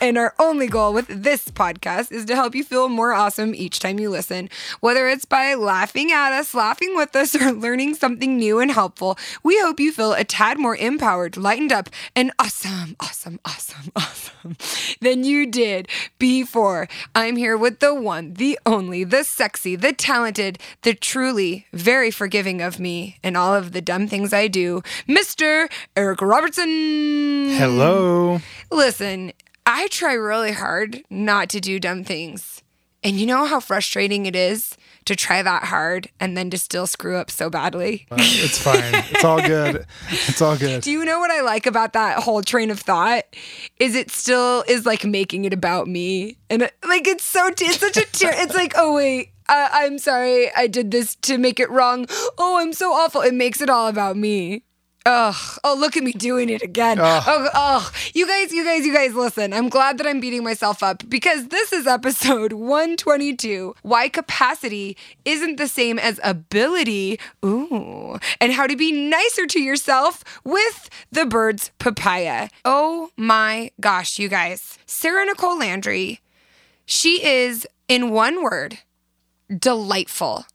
And our only goal with this podcast is to help you feel more awesome each time you listen. Whether it's by laughing at us, laughing with us, or learning something new and helpful, we hope you feel a tad more empowered, lightened up, and awesome, awesome, awesome, awesome than you did before. I'm here with the one, the only, the sexy, the talented, the truly very forgiving of me and all of the dumb things I do, Mr. Eric Robertson. Hello. Listen, I try really hard not to do dumb things. And you know how frustrating it is to try that hard and then to still screw up so badly? Uh, it's fine. It's all good. It's all good. Do you know what I like about that whole train of thought? Is it still is like making it about me. And it, like it's so it's such a tear. it's like, "Oh wait, uh, I'm sorry. I did this to make it wrong. Oh, I'm so awful." It makes it all about me. Ugh. Oh, look at me doing it again. Ugh. Oh, oh, you guys, you guys, you guys, listen. I'm glad that I'm beating myself up because this is episode 122 Why Capacity Isn't the Same as Ability. Ooh. And how to be nicer to yourself with the bird's papaya. Oh my gosh, you guys. Sarah Nicole Landry, she is, in one word, delightful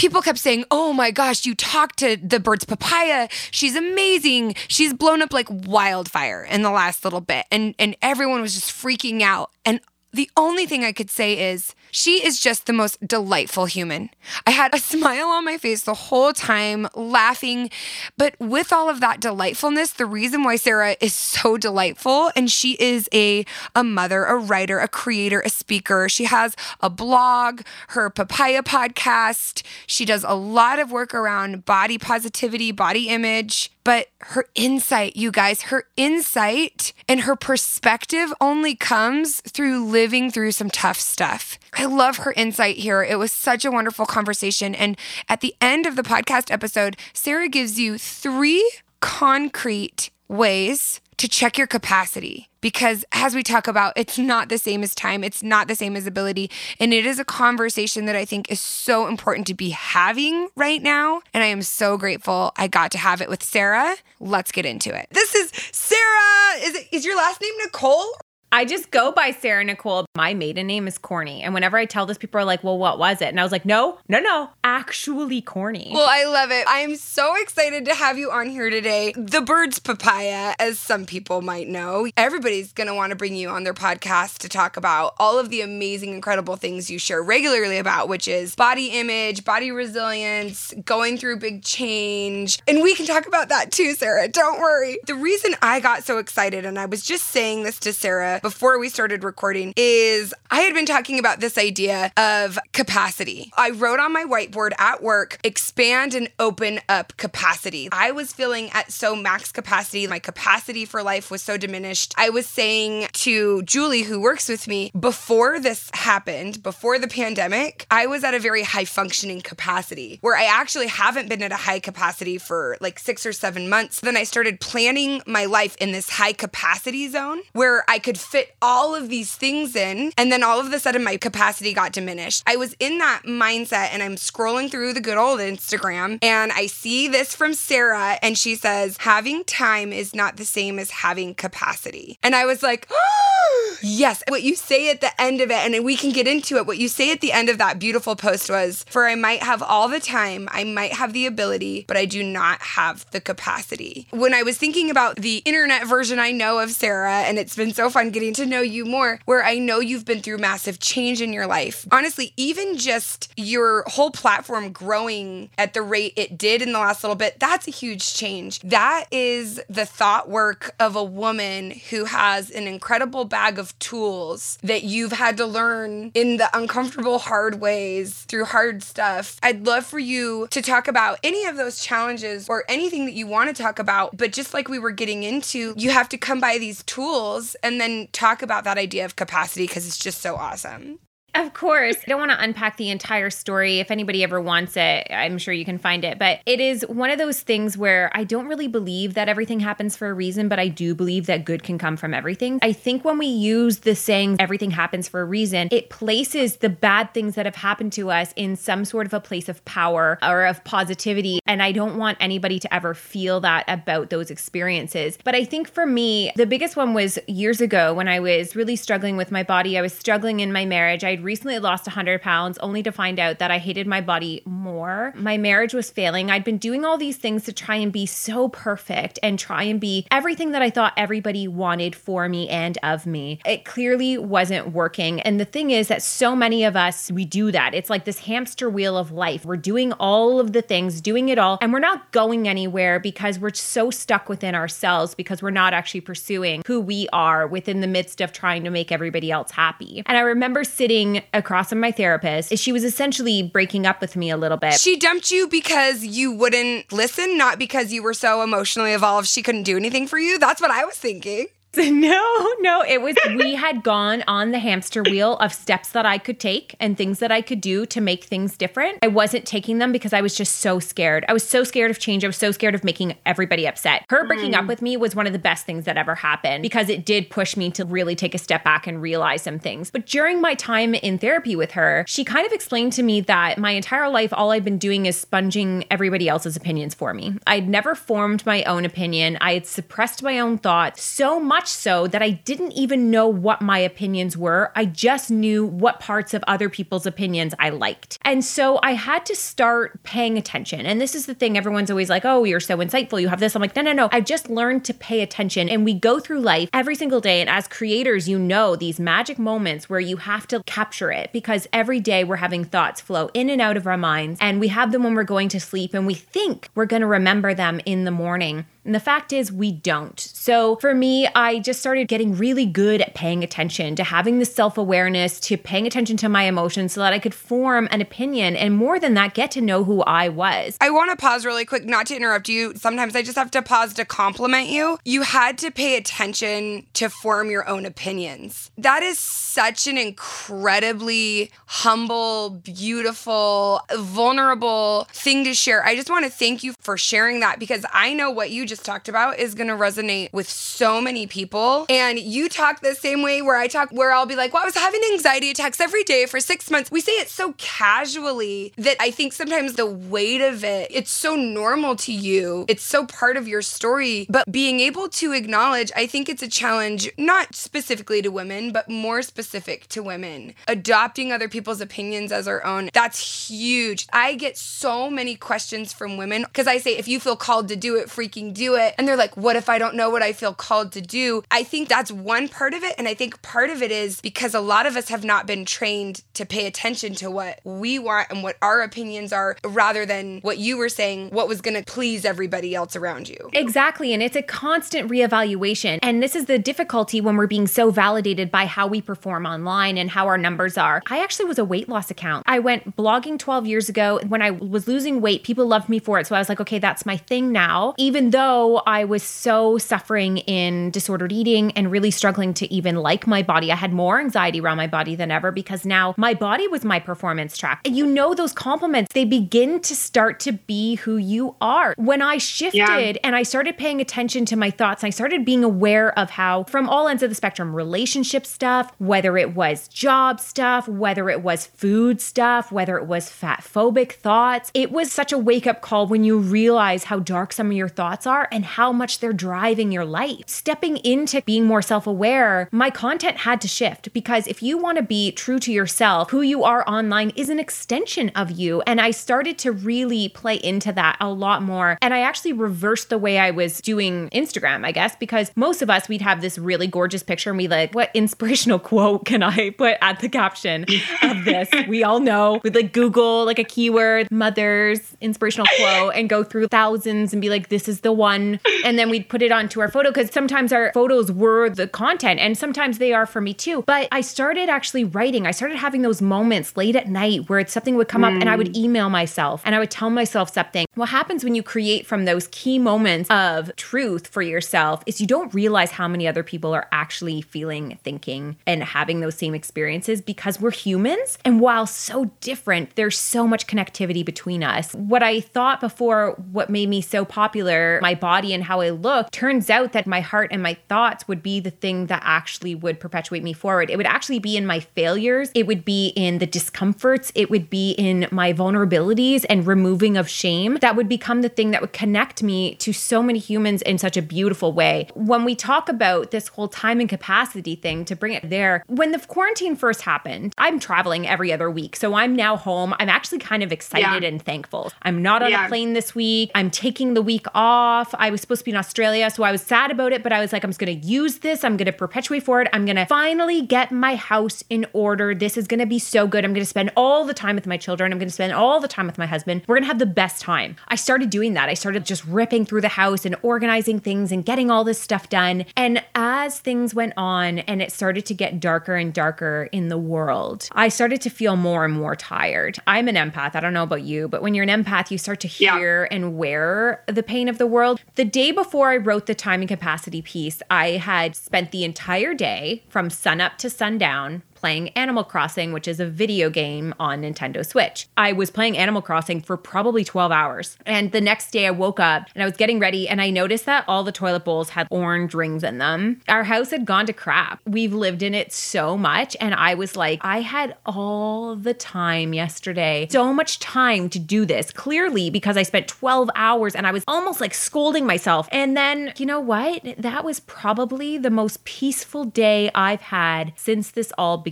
people kept saying, Oh my gosh, you talked to the bird's papaya. She's amazing. She's blown up like wildfire in the last little bit. And and everyone was just freaking out. And the only thing I could say is she is just the most delightful human. I had a smile on my face the whole time, laughing. But with all of that delightfulness, the reason why Sarah is so delightful, and she is a, a mother, a writer, a creator, a speaker. She has a blog, her papaya podcast. She does a lot of work around body positivity, body image. But her insight, you guys, her insight and her perspective only comes through living through some tough stuff. I love her insight here. It was such a wonderful conversation. And at the end of the podcast episode, Sarah gives you three concrete ways to check your capacity because as we talk about it's not the same as time. It's not the same as ability. And it is a conversation that i think is so important to be having right now. And i am so grateful i got to have it with sarah. Let's get into it. This is sarah. Is, it, is your last name nicole I just go by Sarah Nicole. My maiden name is Corny. And whenever I tell this, people are like, well, what was it? And I was like, no, no, no, actually Corny. Well, I love it. I'm so excited to have you on here today. The bird's papaya, as some people might know. Everybody's going to want to bring you on their podcast to talk about all of the amazing, incredible things you share regularly about, which is body image, body resilience, going through big change. And we can talk about that too, Sarah. Don't worry. The reason I got so excited, and I was just saying this to Sarah before we started recording is I had been talking about this idea of capacity. I wrote on my whiteboard at work, expand and open up capacity. I was feeling at so max capacity. My capacity for life was so diminished. I was saying to Julie, who works with me, before this happened, before the pandemic, I was at a very high functioning capacity where I actually haven't been at a high capacity for like six or seven months. Then I started planning my life in this high capacity zone where I could fit all of these things in. And then all of a sudden, my capacity got diminished. I was in that mindset and I'm scrolling through the good old Instagram and I see this from Sarah and she says, having time is not the same as having capacity. And I was like, oh, yes. What you say at the end of it, and we can get into it, what you say at the end of that beautiful post was, for I might have all the time, I might have the ability, but I do not have the capacity. When I was thinking about the internet version I know of Sarah, and it's been so fun getting to know you more, where I know you've been through massive change in your life. Honestly, even just your whole platform growing at the rate it did in the last little bit, that's a huge change. That is the thought work of a woman who has an incredible bag of tools that you've had to learn in the uncomfortable, hard ways through hard stuff. I'd love for you to talk about any of those challenges or anything that you want to talk about. But just like we were getting into, you have to come by these tools and then talk about that idea of capacity because it's just so awesome. Of course. I don't want to unpack the entire story. If anybody ever wants it, I'm sure you can find it. But it is one of those things where I don't really believe that everything happens for a reason, but I do believe that good can come from everything. I think when we use the saying everything happens for a reason, it places the bad things that have happened to us in some sort of a place of power or of positivity. And I don't want anybody to ever feel that about those experiences. But I think for me, the biggest one was years ago when I was really struggling with my body. I was struggling in my marriage. I recently lost 100 pounds only to find out that I hated my body more. My marriage was failing. I'd been doing all these things to try and be so perfect and try and be everything that I thought everybody wanted for me and of me. It clearly wasn't working. And the thing is that so many of us, we do that. It's like this hamster wheel of life. We're doing all of the things, doing it all, and we're not going anywhere because we're so stuck within ourselves because we're not actually pursuing who we are within the midst of trying to make everybody else happy. And I remember sitting across from my therapist. She was essentially breaking up with me a little bit. She dumped you because you wouldn't listen, not because you were so emotionally evolved she couldn't do anything for you. That's what I was thinking. No, no, it was we had gone on the hamster wheel of steps that I could take and things that I could do to make things different. I wasn't taking them because I was just so scared. I was so scared of change. I was so scared of making everybody upset. Her breaking up mm. with me was one of the best things that ever happened because it did push me to really take a step back and realize some things. But during my time in therapy with her, she kind of explained to me that my entire life all I've been doing is sponging everybody else's opinions for me. I'd never formed my own opinion. I had suppressed my own thoughts so much much so that I didn't even know what my opinions were. I just knew what parts of other people's opinions I liked. And so I had to start paying attention. And this is the thing everyone's always like, oh, you're so insightful. You have this. I'm like, no, no, no. I've just learned to pay attention. And we go through life every single day. And as creators, you know these magic moments where you have to capture it because every day we're having thoughts flow in and out of our minds. And we have them when we're going to sleep and we think we're going to remember them in the morning. And the fact is, we don't. So for me, I just started getting really good at paying attention, to having the self awareness, to paying attention to my emotions so that I could form an opinion and more than that, get to know who I was. I want to pause really quick, not to interrupt you. Sometimes I just have to pause to compliment you. You had to pay attention to form your own opinions. That is such an incredibly humble, beautiful, vulnerable thing to share. I just want to thank you for sharing that because I know what you just talked about is going to resonate with so many people. And you talk the same way where I talk, where I'll be like, well, I was having anxiety attacks every day for six months. We say it so casually that I think sometimes the weight of it, it's so normal to you. It's so part of your story. But being able to acknowledge, I think it's a challenge, not specifically to women, but more specific to women. Adopting other people's opinions as our own, that's huge. I get so many questions from women because I say, if you feel called to do it, freaking do it. And they're like, what if I don't know what I feel called to do? I think that's one part of it. And I think part of it is because a lot of us have not been trained to pay attention to what we want and what our opinions are rather than what you were saying, what was going to please everybody else around you. Exactly. And it's a constant reevaluation. And this is the difficulty when we're being so validated by how we perform online and how our numbers are. I actually was a weight loss account. I went blogging 12 years ago. When I was losing weight, people loved me for it. So I was like, okay, that's my thing now. Even though I was so suffering in disordered eating and really struggling to even like my body, I had more anxiety around my body than ever because now my body was my performance track. And you know, those compliments, they begin to start to be who you are. When I shifted yeah. and I started paying attention to my thoughts, I started being aware of how, from all ends of the spectrum, relationship stuff, whether it was job stuff, whether it was food stuff, whether it was fat phobic thoughts, it was such a wake up call when you realize how dark some of your thoughts are and how much they're driving your life. Stepping into being more self aware, my content had to shift because if you want to be true to yourself, who you are online is an extension of you. And I started to really play into that a lot more. And I actually reversed the way I was doing Instagram, I guess, because most of us, we'd have this really gorgeous picture and we like, what inspirational quote can I put at the caption of this? we all know we'd like Google like a keyword, mother's inspirational quote, and go through thousands and be like, this is the one. And then we'd put it onto our photo because sometimes our photos were the content. And sometimes they are for me too. But I started actually writing. I started having those moments late at night where it's something would come up and I would mm. email myself and I would tell myself something. What happens when you create from those key moments of truth for yourself is you don't realize how many other people are actually feeling, thinking, and having those same experiences because we're humans. And while so different, there's so much connectivity between us. What I thought before, what made me so popular, my body and how I look, turns out that my heart and my thoughts would be the thing that actually would perpetuate me forward. It would actually be in my failures, it would be in the discomforts, it would be in my vulnerabilities and removing of shame that would become the thing that would connect me to so many humans in such a beautiful way. When we talk about this whole time and capacity thing, to bring it there, when the quarantine first happened, I'm traveling every other week. So I'm now home. I'm actually kind of excited Yeah. and thankful. I'm not on Yeah. a plane this week. I'm taking the week off. I was supposed to be in Australia, so I was sad about it, but I was like, I'm going to use this. I'm going to perpetuate for it. I'm going to finally get my house in order. This is going to be so good. I'm going to spend all the time with my children. I'm going to spend all the time with my husband. We're going to have the best time. I started doing that. I started just ripping through the house and organizing things and getting all this stuff done. And as things went on and it started to get darker and darker in the world, I started to feel more and more tired. I'm an empath. I don't know about you, but when you're an empath, you start to Yeah. hear and wear the pain of the world. The day before I wrote the time and capacity piece, I had spent the entire day from sunup to sundown playing Animal Crossing, which is a video game on Nintendo Switch. I was playing Animal Crossing for probably 12 hours. And the next day I woke up and I was getting ready and I noticed that all the toilet bowls had orange rings in them. Our house had gone to crap. We've lived in it so much. And I was like, I had all the time yesterday, so much time to do this, clearly because I spent 12 hours and I was almost like scolding myself. And then, you know what? That was probably the most peaceful day I've had since this all began.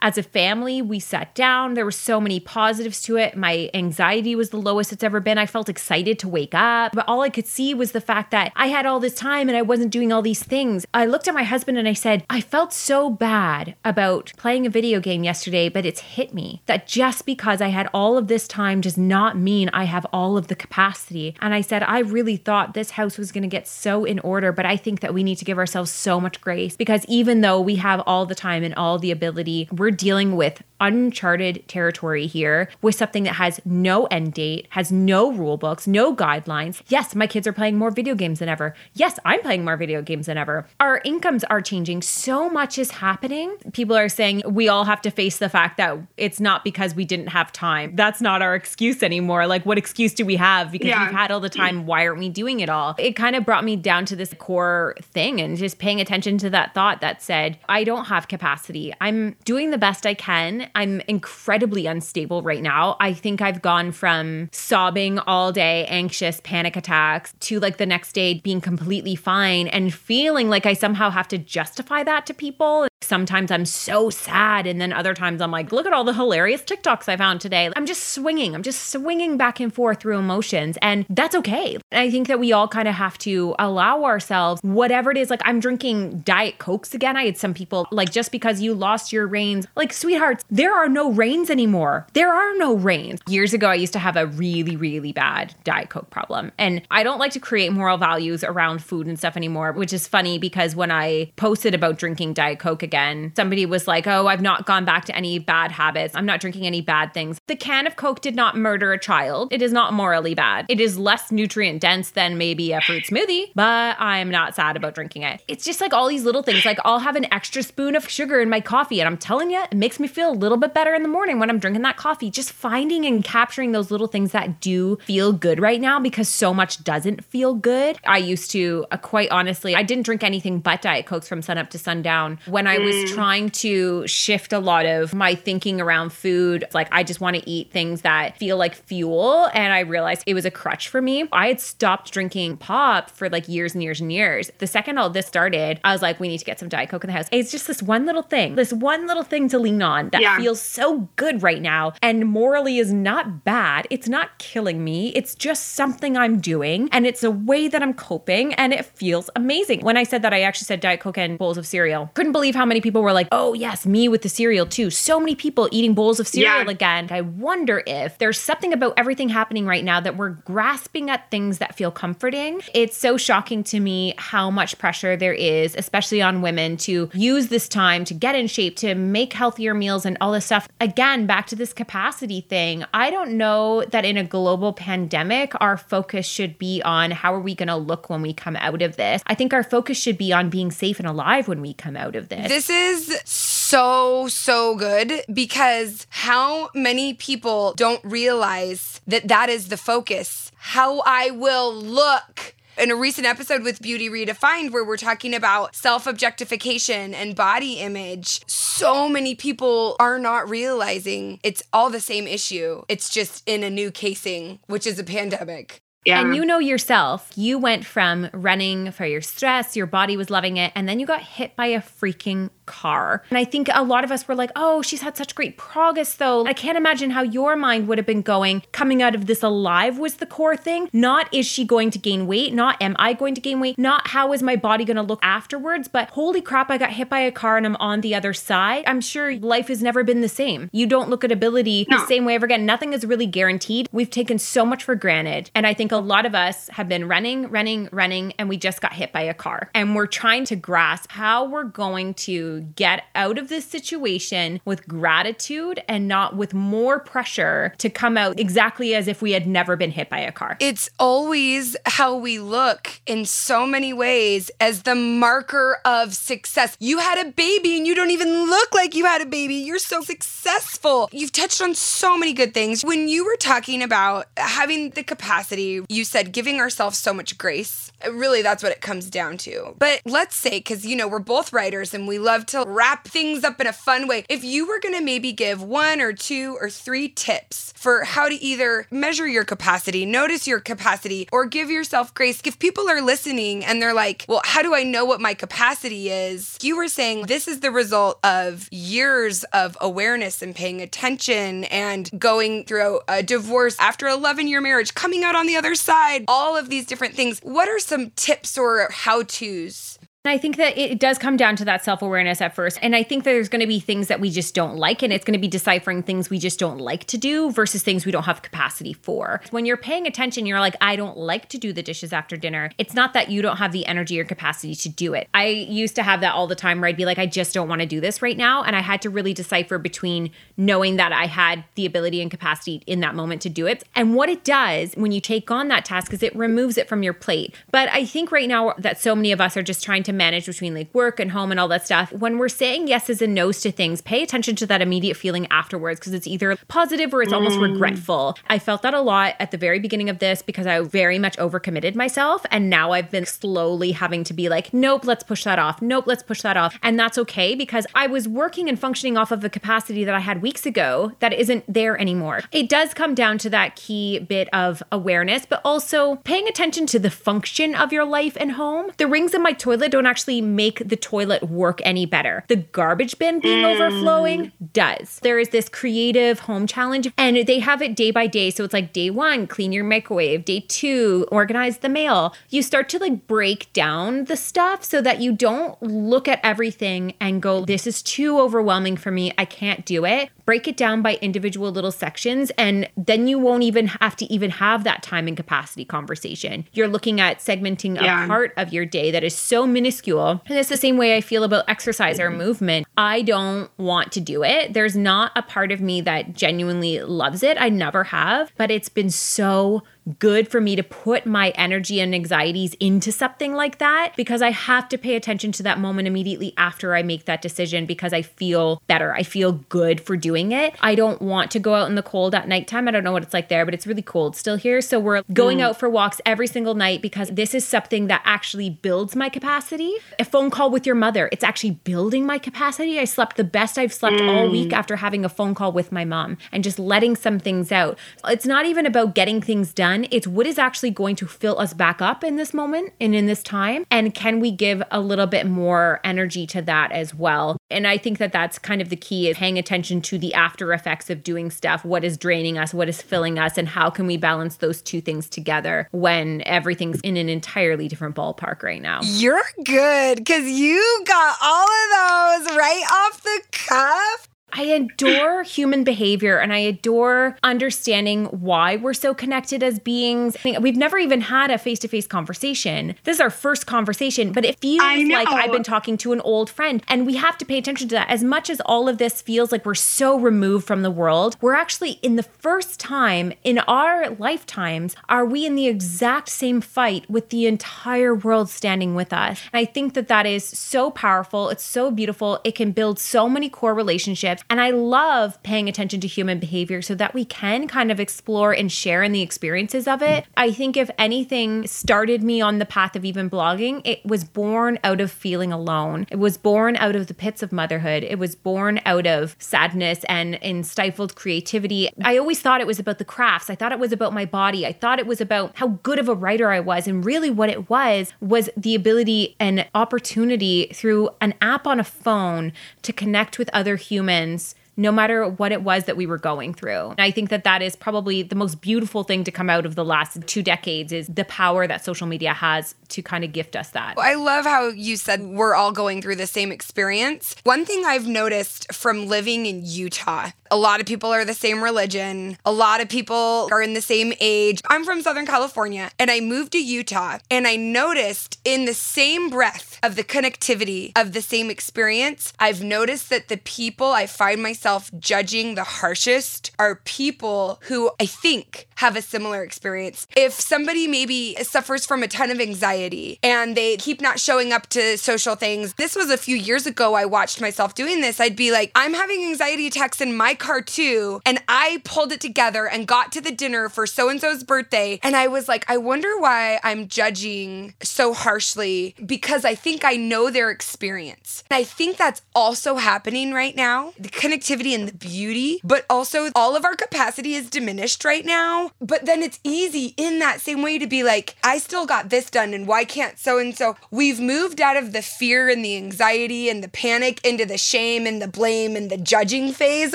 As a family, we sat down. There were so many positives to it. My anxiety was the lowest it's ever been. I felt excited to wake up, but all I could see was the fact that I had all this time and I wasn't doing all these things. I looked at my husband and I said, I felt so bad about playing a video game yesterday, but it's hit me that just because I had all of this time does not mean I have all of the capacity. And I said, I really thought this house was going to get so in order, but I think that we need to give ourselves so much grace because even though we have all the time and all the ability, we're dealing with uncharted territory here with something that has no end date, has no rule books, no guidelines. Yes, my kids are playing more video games than ever. Yes, I'm playing more video games than ever. Our incomes are changing. So much is happening. People are saying we all have to face the fact that it's not because we didn't have time. That's not our excuse anymore. Like, what excuse do we have? Because Yeah. we've had all the time. Why aren't we doing it all? It kind of brought me down to this core thing and just paying attention to that thought that said, I don't have capacity. I'm doing the best I can. I'm incredibly unstable right now. I think I've gone from sobbing all day, anxious, panic attacks, to like the next day being completely fine and feeling like I somehow have to justify that to people. Sometimes I'm so sad. And then other times I'm like, look at all the hilarious TikToks I found today. I'm just swinging. I'm just swinging back and forth through emotions. And that's okay. I think that we all kind of have to allow ourselves, whatever it is. Like, I'm drinking Diet Cokes again. I had some people, like, just because you lost your reins, like, sweethearts, there are no reins anymore. There are no reins. Years ago, I used to have a really, really bad Diet Coke problem. And I don't like to create moral values around food and stuff anymore, which is funny because when I posted about drinking Diet Coke again, somebody was like, Oh, I've not gone back to any bad habits. I'm not drinking any bad things. The can of Coke did not murder a child. It is not morally bad. It is less nutrient dense than maybe a fruit smoothie, but I'm not sad about drinking it. It's just like all these little things. Like I'll have an extra spoon of sugar in my coffee, and I'm telling you, it makes me feel a little bit better in the morning when I'm drinking that coffee. Just finding and capturing those little things that do feel good right now because so much doesn't feel good. I used to, uh, quite honestly, I didn't drink anything but Diet Cokes from sunup to sundown. When I was mm. trying to shift a lot of my thinking around food, like I just want to eat things that feel like fuel. And I realized it was a crutch for me. I had stopped drinking pop for like years and years and years. The second all this started, I was like, we need to get some Diet Coke in the house. It's just this one little thing, this one little thing to lean on that Yeah. feels so good right now and morally is not bad. It's not killing me. It's just something I'm doing and it's a way that I'm coping and it feels amazing. When I said that, I actually said Diet Coke and bowls of cereal. Couldn't believe how many people were like, oh, yes, me with the cereal too. So many people eating bowls of cereal Yeah. again. I wonder if there's something about everything happening right now that we're grasping at things that feel comforting. It's so shocking to me how much pressure there is, especially on women, to use this time to get in shape, to make healthier meals and all this stuff. Again, back to this capacity thing. I don't know that in a global pandemic, our focus should be on how are we going to look when we come out of this. I think our focus should be on being safe and alive when we come out of this. This is so, so good because how many people don't realize that that is the focus? How I will look. In a recent episode with Beauty Redefined, where we're talking about self objectification and body image, so many people are not realizing it's all the same issue. It's just in a new casing, which is a pandemic. Yeah. And you know yourself, you went from running for your stress, your body was loving it, and then you got hit by a freaking car. And I think a lot of us were like, oh, she's had such great progress though. I can't imagine how your mind would have been going coming out of this alive was the core thing. Not is she going to gain weight, not am I going to gain weight, not how is my body going to look afterwards, but holy crap, I got hit by a car and I'm on the other side. I'm sure life has never been the same. You don't look at ability No. the same way ever again. Nothing is really guaranteed. We've taken so much for granted. And I think a lot of us have been running, running, running, and we just got hit by a car. And we're trying to grasp how we're going to get out of this situation with gratitude and not with more pressure to come out exactly as if we had never been hit by a car. It's always how we look in so many ways as the marker of success. You had a baby and you don't even look like you had a baby. You're so successful. You've touched on so many good things. When you were talking about having the capacity, you said giving ourselves so much grace. Really, that's what it comes down to. But let's say, because, you know, we're both writers and we love to wrap things up in a fun way. If you were going to maybe give one or two or three tips for how to either measure your capacity, notice your capacity, or give yourself grace, if people are listening and they're like, well, how do I know what my capacity is? You were saying this is the result of years of awareness and paying attention and going through a divorce after 11 year marriage, coming out on the other side, all of these different things. What are some tips or how to's? And I think that it does come down to that self awareness at first. And I think that there's going to be things that we just don't like, and it's going to be deciphering things we just don't like to do versus things we don't have capacity for. When you're paying attention, you're like, I don't like to do the dishes after dinner. It's not that you don't have the energy or capacity to do it. I used to have that all the time where I'd be like, I just don't want to do this right now. And I had to really decipher between knowing that I had the ability and capacity in that moment to do it. And what it does when you take on that task is it removes it from your plate. But I think right now that so many of us are just trying to manage between like work and home and all that stuff. When we're saying yeses and nos to things, pay attention to that immediate feeling afterwards because it's either positive or it's almost mm. regretful. I felt that a lot at the very beginning of this because I very much overcommitted myself. And now I've been slowly having to be like, nope, let's push that off. Nope, let's push that off. And that's okay because I was working and functioning off of a capacity that I had weeks ago that isn't there anymore. It does come down to that key bit of awareness, but also paying attention to the function of your life and home. The rings in my toilet don't actually make the toilet work any better. The garbage bin being hmm. overflowing does. There is this creative home challenge, and they have it day by day. So it's like day one, clean your microwave. Day two, organize the mail. You start to like break down the stuff so that you don't look at everything and go, this is too overwhelming for me. I can't do it. Break it down by individual little sections, and then you won't even have to even have that time and capacity conversation. You're looking at segmenting Yeah. a part of your day that is so minuscule. And it's the same way I feel about exercise or movement. I don't want to do it. There's not a part of me that genuinely loves it. I never have, but it's been so good for me to put my energy and anxieties into something like that because I have to pay attention to that moment immediately after I make that decision because I feel better. I feel good for doing it. I don't want to go out in the cold at nighttime. I don't know what it's like there, but it's really cold still here. So we're going mm. out for walks every single night because this is something that actually builds my capacity. A phone call with your mother, it's actually building my capacity. I slept the best I've slept all mm. week after having a phone call with my mom and just letting some things out. It's not even about getting things done done. It's what is actually going to fill us back up in this moment and in this time. And can we give a little bit more energy to that as well? And I think that that's kind of the key is paying attention to the after effects of doing stuff. What is draining us? What is filling us? And how can we balance those two things together when everything's in an entirely different ballpark right now? You're good because you got all of those right off the cuff. I adore human behavior and I adore understanding why we're so connected as beings. We've never even had a face to face conversation. This is our first conversation, but it feels like I've been talking to an old friend. And we have to pay attention to that. As much as all of this feels like we're so removed from the world, we're actually in the first time in our lifetimes, are we in the exact same fight with the entire world standing with us? And I think that that is so powerful. It's so beautiful. It can build so many core relationships. And I love paying attention to human behavior so that we can kind of explore and share in the experiences of it. I think if anything started me on the path of even blogging, it was born out of feeling alone. It was born out of the pits of motherhood. It was born out of sadness and, and stifled creativity. I always thought it was about the crafts. I thought it was about my body. I thought it was about how good of a writer I was. And really, what it was was the ability and opportunity through an app on a phone to connect with other humans friends no matter what it was that we were going through. And I think that that is probably the most beautiful thing to come out of the last two decades is the power that social media has to kind of gift us that. I love how you said we're all going through the same experience. One thing I've noticed from living in Utah, a lot of people are the same religion, a lot of people are in the same age. I'm from Southern California and I moved to Utah and I noticed in the same breath of the connectivity of the same experience, I've noticed that the people I find myself judging the harshest are people who I think have a similar experience. If somebody maybe suffers from a ton of anxiety and they keep not showing up to social things, this was a few years ago I watched myself doing this. I'd be like, I'm having anxiety attacks in my car too. And I pulled it together and got to the dinner for so and so's birthday. And I was like, I wonder why I'm judging so harshly because I think I know their experience. And I think that's also happening right now. The connectivity and the beauty, but also all of our capacity is diminished right now. But then it's easy in that same way to be like, I still got this done, and why can't so and so? We've moved out of the fear and the anxiety and the panic into the shame and the blame and the judging phase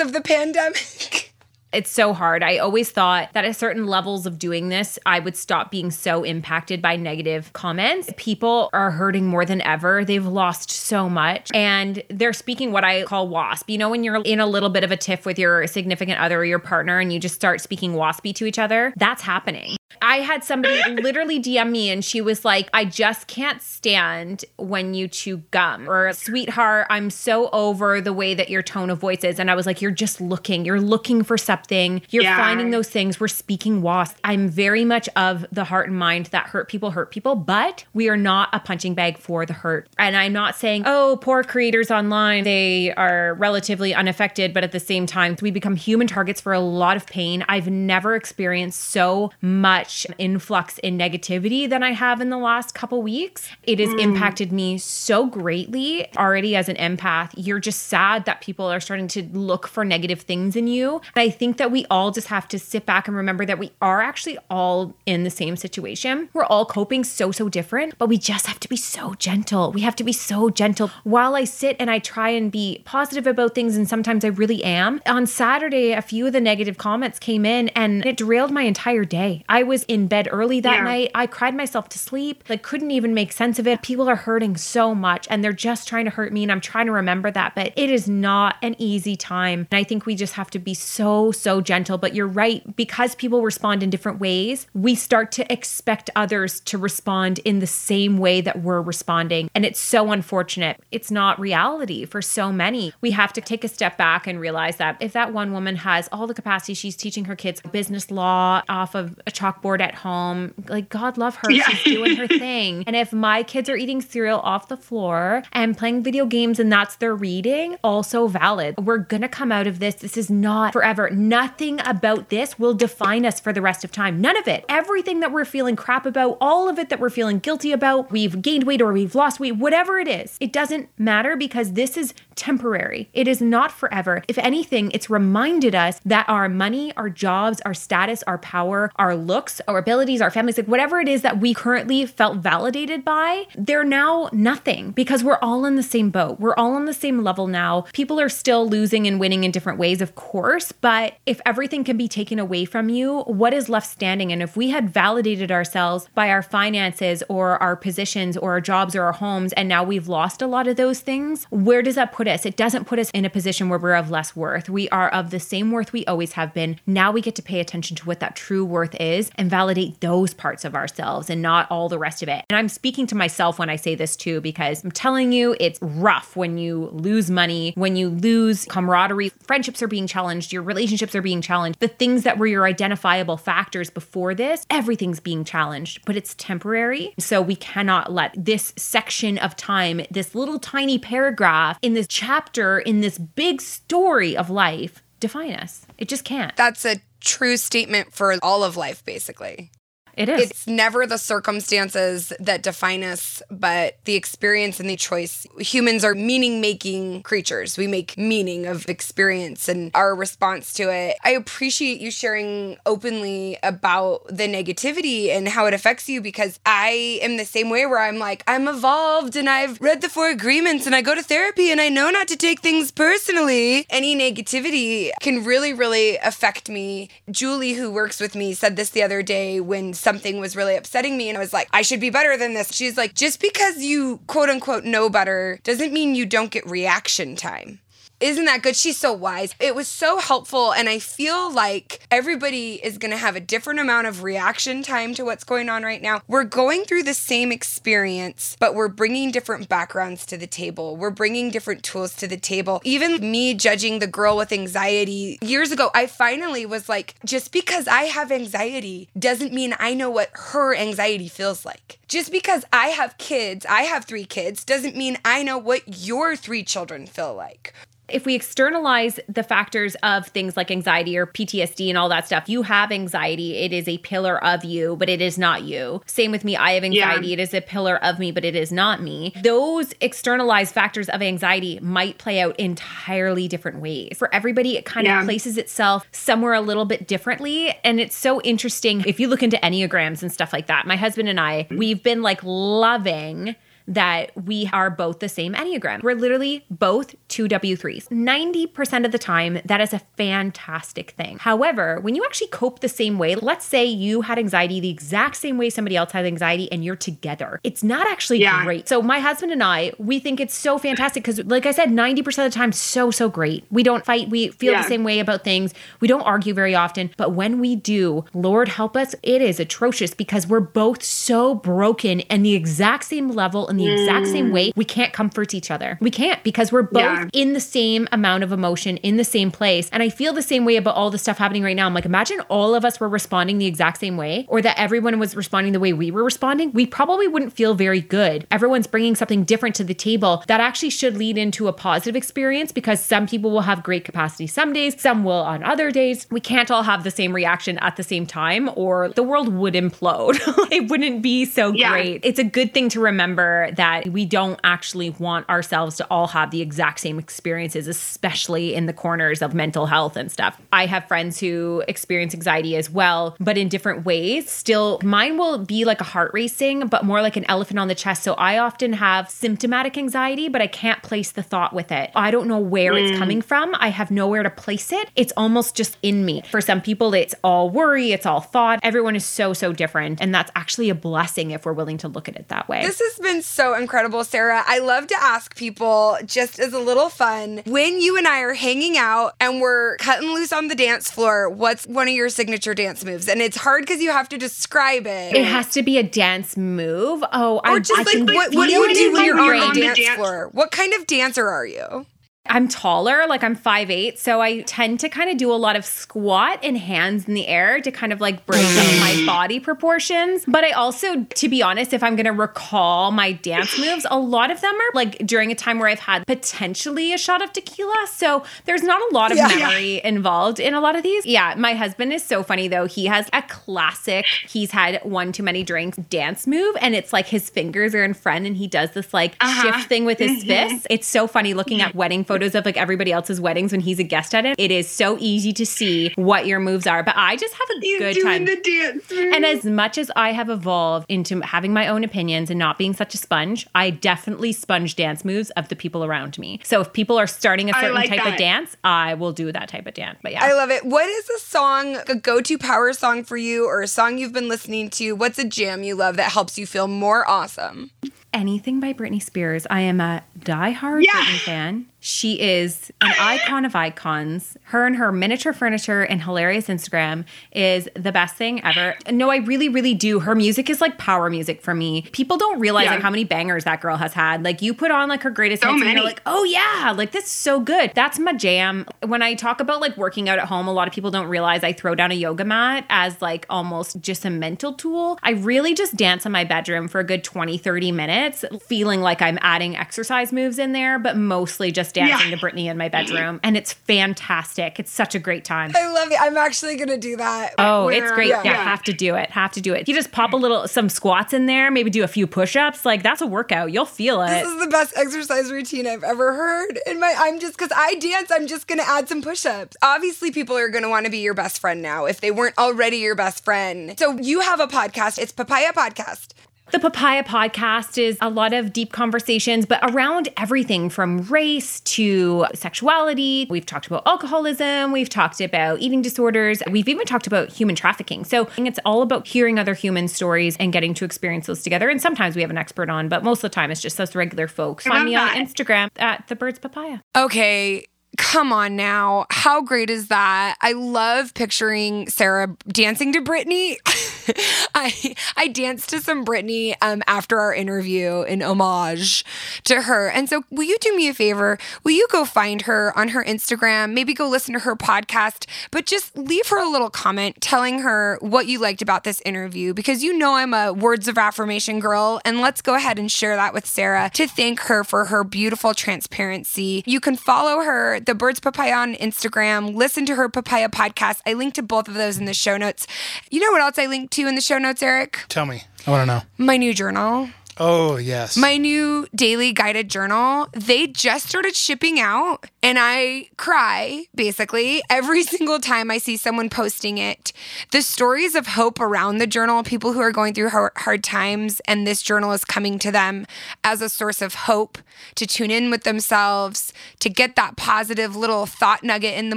of the pandemic. It's so hard. I always thought that at certain levels of doing this, I would stop being so impacted by negative comments. People are hurting more than ever. They've lost so much and they're speaking what I call wasp. You know, when you're in a little bit of a tiff with your significant other or your partner and you just start speaking waspy to each other, that's happening. I had somebody literally DM me and she was like, I just can't stand when you chew gum. Or, sweetheart, I'm so over the way that your tone of voice is. And I was like, You're just looking. You're looking for something. You're yeah. finding those things. We're speaking wasp. I'm very much of the heart and mind that hurt people hurt people, but we are not a punching bag for the hurt. And I'm not saying, oh, poor creators online, they are relatively unaffected, but at the same time, we become human targets for a lot of pain. I've never experienced so much influx in negativity than I have in the last couple weeks. It has mm. impacted me so greatly already as an empath. You're just sad that people are starting to look for negative things in you. And I think that we all just have to sit back and remember that we are actually all in the same situation. We're all coping so, so different, but we just have to be so gentle. We have to be so gentle. While I sit and I try and be positive about things, and sometimes I really am, on Saturday, a few of the negative comments came in and it derailed my entire day. I was was in bed early that yeah. night. I cried myself to sleep. Like couldn't even make sense of it. People are hurting so much and they're just trying to hurt me and I'm trying to remember that, but it is not an easy time. And I think we just have to be so so gentle, but you're right because people respond in different ways, we start to expect others to respond in the same way that we're responding. And it's so unfortunate. It's not reality for so many. We have to take a step back and realize that if that one woman has all the capacity she's teaching her kids business law off of a chalk chalkboard at home. Like, God love her. Yeah. She's doing her thing. And if my kids are eating cereal off the floor and playing video games and that's their reading, also valid. We're going to come out of this. This is not forever. Nothing about this will define us for the rest of time. None of it. Everything that we're feeling crap about, all of it that we're feeling guilty about, we've gained weight or we've lost weight, whatever it is, it doesn't matter because this is temporary. It is not forever. If anything, it's reminded us that our money, our jobs, our status, our power, our looks, our abilities, our families, like whatever it is that we currently felt validated by, they're now nothing because we're all in the same boat. We're all on the same level now. People are still losing and winning in different ways, of course, but if everything can be taken away from you, what is left standing? And if we had validated ourselves by our finances or our positions or our jobs or our homes, and now we've lost a lot of those things, where does that put us? It doesn't put us in a position where we're of less worth. We are of the same worth we always have been. Now we get to pay attention to what that true worth is and validate those parts of ourselves and not all the rest of it. And I'm speaking to myself when I say this too, because I'm telling you, it's rough when you lose money, when you lose camaraderie. Friendships are being challenged, your relationships are being challenged. The things that were your identifiable factors before this, everything's being challenged, but it's temporary. So we cannot let this section of time, this little tiny paragraph in this chapter, in this big story of life, define us. It just can't. That's a true statement for all of life, basically. It is. It's never the circumstances that define us, but the experience and the choice. Humans are meaning making creatures. We make meaning of experience and our response to it. I appreciate you sharing openly about the negativity and how it affects you because I am the same way where I'm like, I'm evolved and I've read the four agreements and I go to therapy and I know not to take things personally. Any negativity can really, really affect me. Julie, who works with me, said this the other day when something was really upsetting me and I was like, I should be better than this. She's like, just because you quote unquote know better doesn't mean you don't get reaction time. Isn't that good? She's so wise. It was so helpful. And I feel like everybody is going to have a different amount of reaction time to what's going on right now. We're going through the same experience, but we're bringing different backgrounds to the table. We're bringing different tools to the table. Even me judging the girl with anxiety years ago, I finally was like, just because I have anxiety doesn't mean I know what her anxiety feels like. Just because I have kids, I have three kids, doesn't mean I know what your three children feel like if we externalize the factors of things like anxiety or PTSD and all that stuff, you have anxiety. It is a pillar of you, but it is not you. Same with me. I have anxiety. Yeah. It is a pillar of me, but it is not me. Those externalized factors of anxiety might play out entirely different ways. For everybody, it kind yeah. of places itself somewhere a little bit differently. And it's so interesting. If you look into Enneagrams and stuff like that, my husband and I, we've been like loving that we are both the same Enneagram. We're literally both two W3s. 90% of the time, that is a fantastic thing. However, when you actually cope the same way, let's say you had anxiety the exact same way somebody else had anxiety and you're together, it's not actually yeah. great. So, my husband and I, we think it's so fantastic because, like I said, 90% of the time, so, so great. We don't fight, we feel yeah. the same way about things, we don't argue very often. But when we do, Lord help us, it is atrocious because we're both so broken and the exact same level in the mm. exact same way, mm. we can't comfort each other. We can't because we're both yeah. in the same amount of emotion, in the same place. And I feel the same way about all the stuff happening right now. I'm like, imagine all of us were responding the exact same way, or that everyone was responding the way we were responding. We probably wouldn't feel very good. Everyone's bringing something different to the table that actually should lead into a positive experience because some people will have great capacity some days, some will on other days. We can't all have the same reaction at the same time, or the world would implode. it wouldn't be so yeah. great. It's a good thing to remember that we don't actually want ourselves to all have the exact same experiences, especially in the corners of mental health and stuff. I have friends who experience anxiety as well, but in different ways. Still, mine will be like a heart racing, but more like an elephant on the chest. So I often have symptomatic anxiety, but I can't place the thought with it. I don't know where mm. it's coming from. I have nowhere to place it. It's almost just in me. For some people, it's all worry, it's all thought. Everyone is so, so different. And that's actually a blessing if we're willing to look at it that way. This has been so incredible, Sarah. I love to ask people, just as a little fun, when you and I are hanging out and we're cutting loose on the dance floor, what's one of your signature dance moves? And it's hard because you have to describe it. It has to be a dance move. Oh, or I just I like what, what do you do when you're on the dance, dance floor? What kind of dancer are you? I'm taller, like I'm 5'8, so I tend to kind of do a lot of squat and hands in the air to kind of like break up my mm. body proportions. But I also, to be honest, if I'm gonna recall my dance moves, a lot of them are like during a time where I've had potentially a shot of tequila. So there's not a lot of Yeah. memory involved in a lot of these. Yeah, my husband is so funny though. He has a classic, he's had one too many drinks dance move, and it's like his fingers are in front and he does this like uh-huh. shift thing with his mm-hmm. fists. It's so funny looking at wedding photos of like everybody else's weddings when he's a guest at it. It is so easy to see what your moves are, but I just have a He's good doing time. the dance. And as much as I have evolved into having my own opinions and not being such a sponge, I definitely sponge dance moves of the people around me. So if people are starting a certain like type that. of dance, I will do that type of dance. But yeah. I love it. What is a song, a go to power song for you, or a song you've been listening to? What's a jam you love that helps you feel more awesome? Anything by Britney Spears. I am a diehard Yeah. Britney fan. She is an icon of icons. Her and her miniature furniture and hilarious Instagram is the best thing ever. No, I really, really do. Her music is like power music for me. People don't realize Yeah. like how many bangers that girl has had. Like you put on like her greatest So hits and many. you're like, oh yeah, like this is so good. That's my jam. When I talk about like working out at home, a lot of people don't realize I throw down a yoga mat as like almost just a mental tool. I really just dance in my bedroom for a good 20, 30 minutes, feeling like I'm adding exercise moves in there, but mostly just dancing Yeah. to Britney in my bedroom. And it's fantastic. It's such a great time. I love it. I'm actually gonna do that. Oh, Where- it's great. Yeah, have to do it. Have to do it. You just pop a little some squats in there, maybe do a few push-ups. Like that's a workout. You'll feel it. This is the best exercise routine I've ever heard. In my I'm just because I dance, I'm just gonna add some push-ups. Obviously, people are gonna want to be your best friend now if they weren't already your best friend. So you have a podcast. It's Papaya Podcast. The Papaya podcast is a lot of deep conversations, but around everything from race to sexuality. We've talked about alcoholism. We've talked about eating disorders. We've even talked about human trafficking. So it's all about hearing other human stories and getting to experience those together. And sometimes we have an expert on, but most of the time it's just us regular folks. Find me on. Instagram at the Birds Papaya. Okay, come on now. How great is that? I love picturing Sarah dancing to Britney. I I danced to some Britney um, after our interview in homage to her. And so, will you do me a favor? Will you go find her on her Instagram? Maybe go listen to her podcast, but just leave her a little comment telling her what you liked about this interview because you know I'm a words of affirmation girl. And let's go ahead and share that with Sarah to thank her for her beautiful transparency. You can follow her, the Birds Papaya on Instagram, listen to her Papaya podcast. I linked to both of those in the show notes. You know what else I linked to in the show notes, Eric? Tell me. I want to know. My new journal. Oh, yes. My new daily guided journal, they just started shipping out, and I cry basically every single time I see someone posting it. The stories of hope around the journal, people who are going through hard, times, and this journal is coming to them as a source of hope to tune in with themselves, to get that positive little thought nugget in the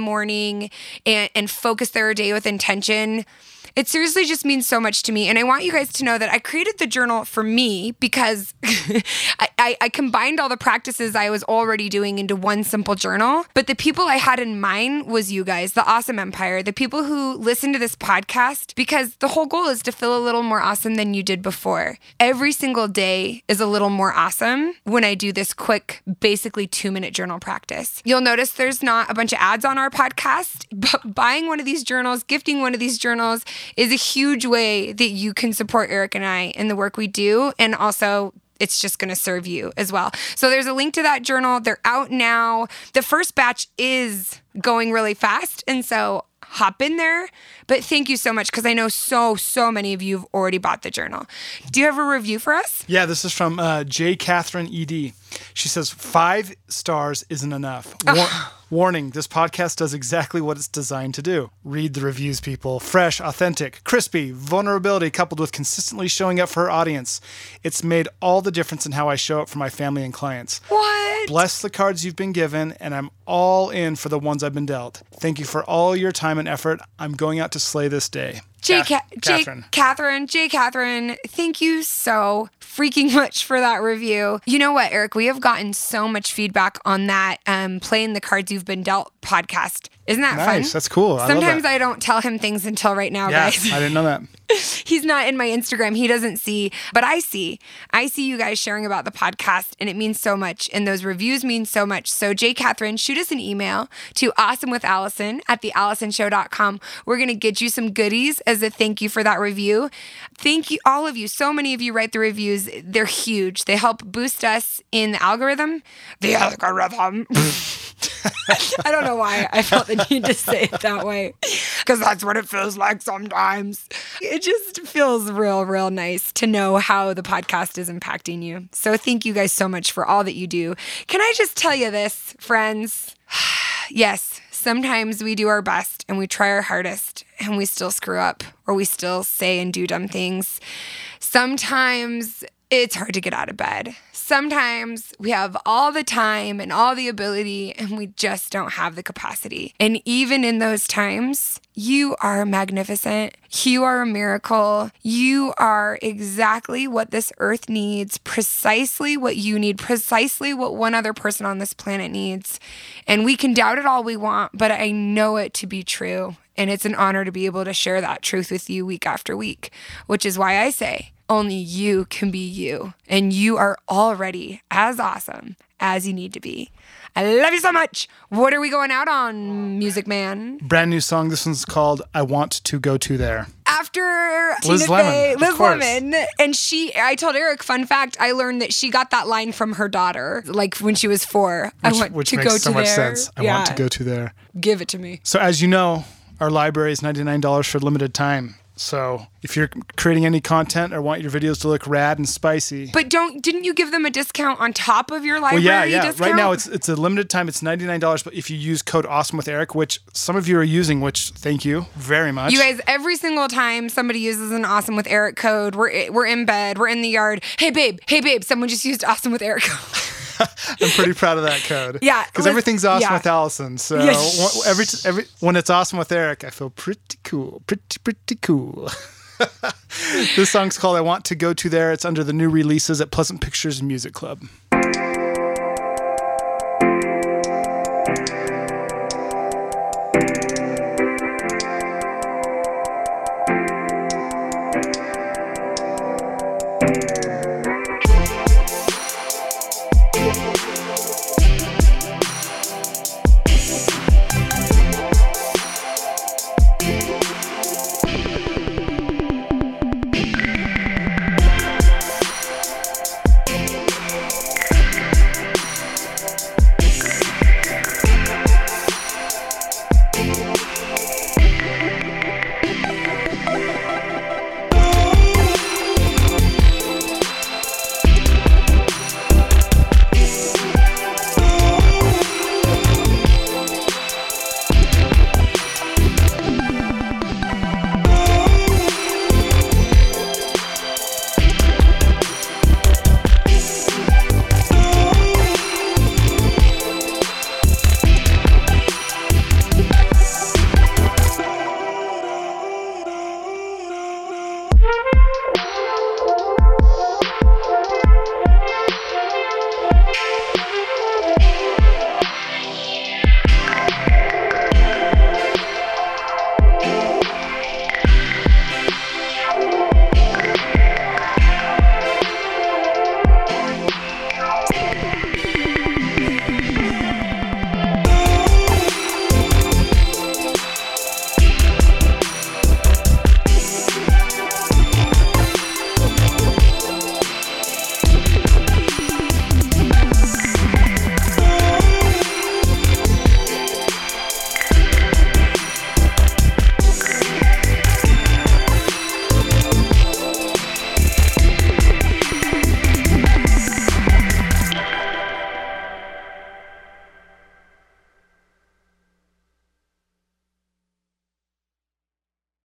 morning and, and focus their day with intention. It seriously just means so much to me. And I want you guys to know that I created the journal for me because I, I, I combined all the practices I was already doing into one simple journal. But the people I had in mind was you guys, the awesome empire, the people who listen to this podcast, because the whole goal is to feel a little more awesome than you did before. Every single day is a little more awesome when I do this quick, basically two minute journal practice. You'll notice there's not a bunch of ads on our podcast, but buying one of these journals, gifting one of these journals is a huge way that you can support Eric and I in the work we do. And also, it's just going to serve you as well. So there's a link to that journal. They're out now. The first batch is going really fast. And so hop in there. But thank you so much because I know so, so many of you have already bought the journal. Do you have a review for us? Yeah, this is from uh, J. Catherine ED. She says, Five stars isn't enough. War- warning this podcast does exactly what it's designed to do. Read the reviews, people. Fresh, authentic, crispy, vulnerability coupled with consistently showing up for her audience. It's made all the difference in how I show up for my family and clients. What? Bless the cards you've been given, and I'm all in for the ones I've been dealt. Thank you for all your time and effort. I'm going out to slay this day. J. Ca- J. Catherine. Catherine, J. Catherine, thank you so freaking much for that review. You know what, Eric? We have gotten so much feedback on that um, playing the cards you've been dealt podcast. Isn't that fun? That's cool. I Sometimes that. I don't tell him things until right now, Yeah, guys. I didn't know that. He's not in my Instagram. He doesn't see, but I see. I see you guys sharing about the podcast, and it means so much. And those reviews mean so much. So, Jay Catherine, shoot us an email to awesomewithalison at thealisonshow.com. We're going to get you some goodies as a thank you for that review. Thank you, all of you. So many of you write the reviews. They're huge. They help boost us in the algorithm. The algorithm. I don't know why I felt the need to say it that way because that's what it feels like sometimes. It just feels real, real nice to know how the podcast is impacting you. So, thank you guys so much for all that you do. Can I just tell you this, friends? yes, sometimes we do our best and we try our hardest and we still screw up or we still say and do dumb things. Sometimes it's hard to get out of bed. Sometimes we have all the time and all the ability, and we just don't have the capacity. And even in those times, you are magnificent. You are a miracle. You are exactly what this earth needs, precisely what you need, precisely what one other person on this planet needs. And we can doubt it all we want, but I know it to be true. And it's an honor to be able to share that truth with you week after week, which is why I say, only you can be you, and you are already as awesome as you need to be. I love you so much. What are we going out on, Music Man? Brand new song. This one's called "I Want to Go to There." After Liz Tina Lemon, Fey, Liz. Lemon, and she. I told Eric, fun fact. I learned that she got that line from her daughter, like when she was four. I Which, want which to makes go so to much there. sense. I want to go to there. Give it to me. So, as you know, our library is $99 for limited time. So, if you're creating any content or want your videos to look rad and spicy, But don't didn't you give them a discount on top of your library? well, yeah, yeah. discount? Right now, it's it's a limited time. It's $99. But if you use code Awesome with Eric, which some of you are using, which thank you very much. You guys, every single time somebody uses an awesome with Eric code, we're we're in bed, we're in the yard. Hey babe, hey babe, someone just used awesome with Eric code. I'm pretty proud of that code. Yeah, because everything's awesome yeah. with Alison. So every every when it's awesome with Eric, I feel pretty cool, pretty pretty cool. this song's called "I Want to Go to There." It's under the new releases at Pleasant Pictures Music Club.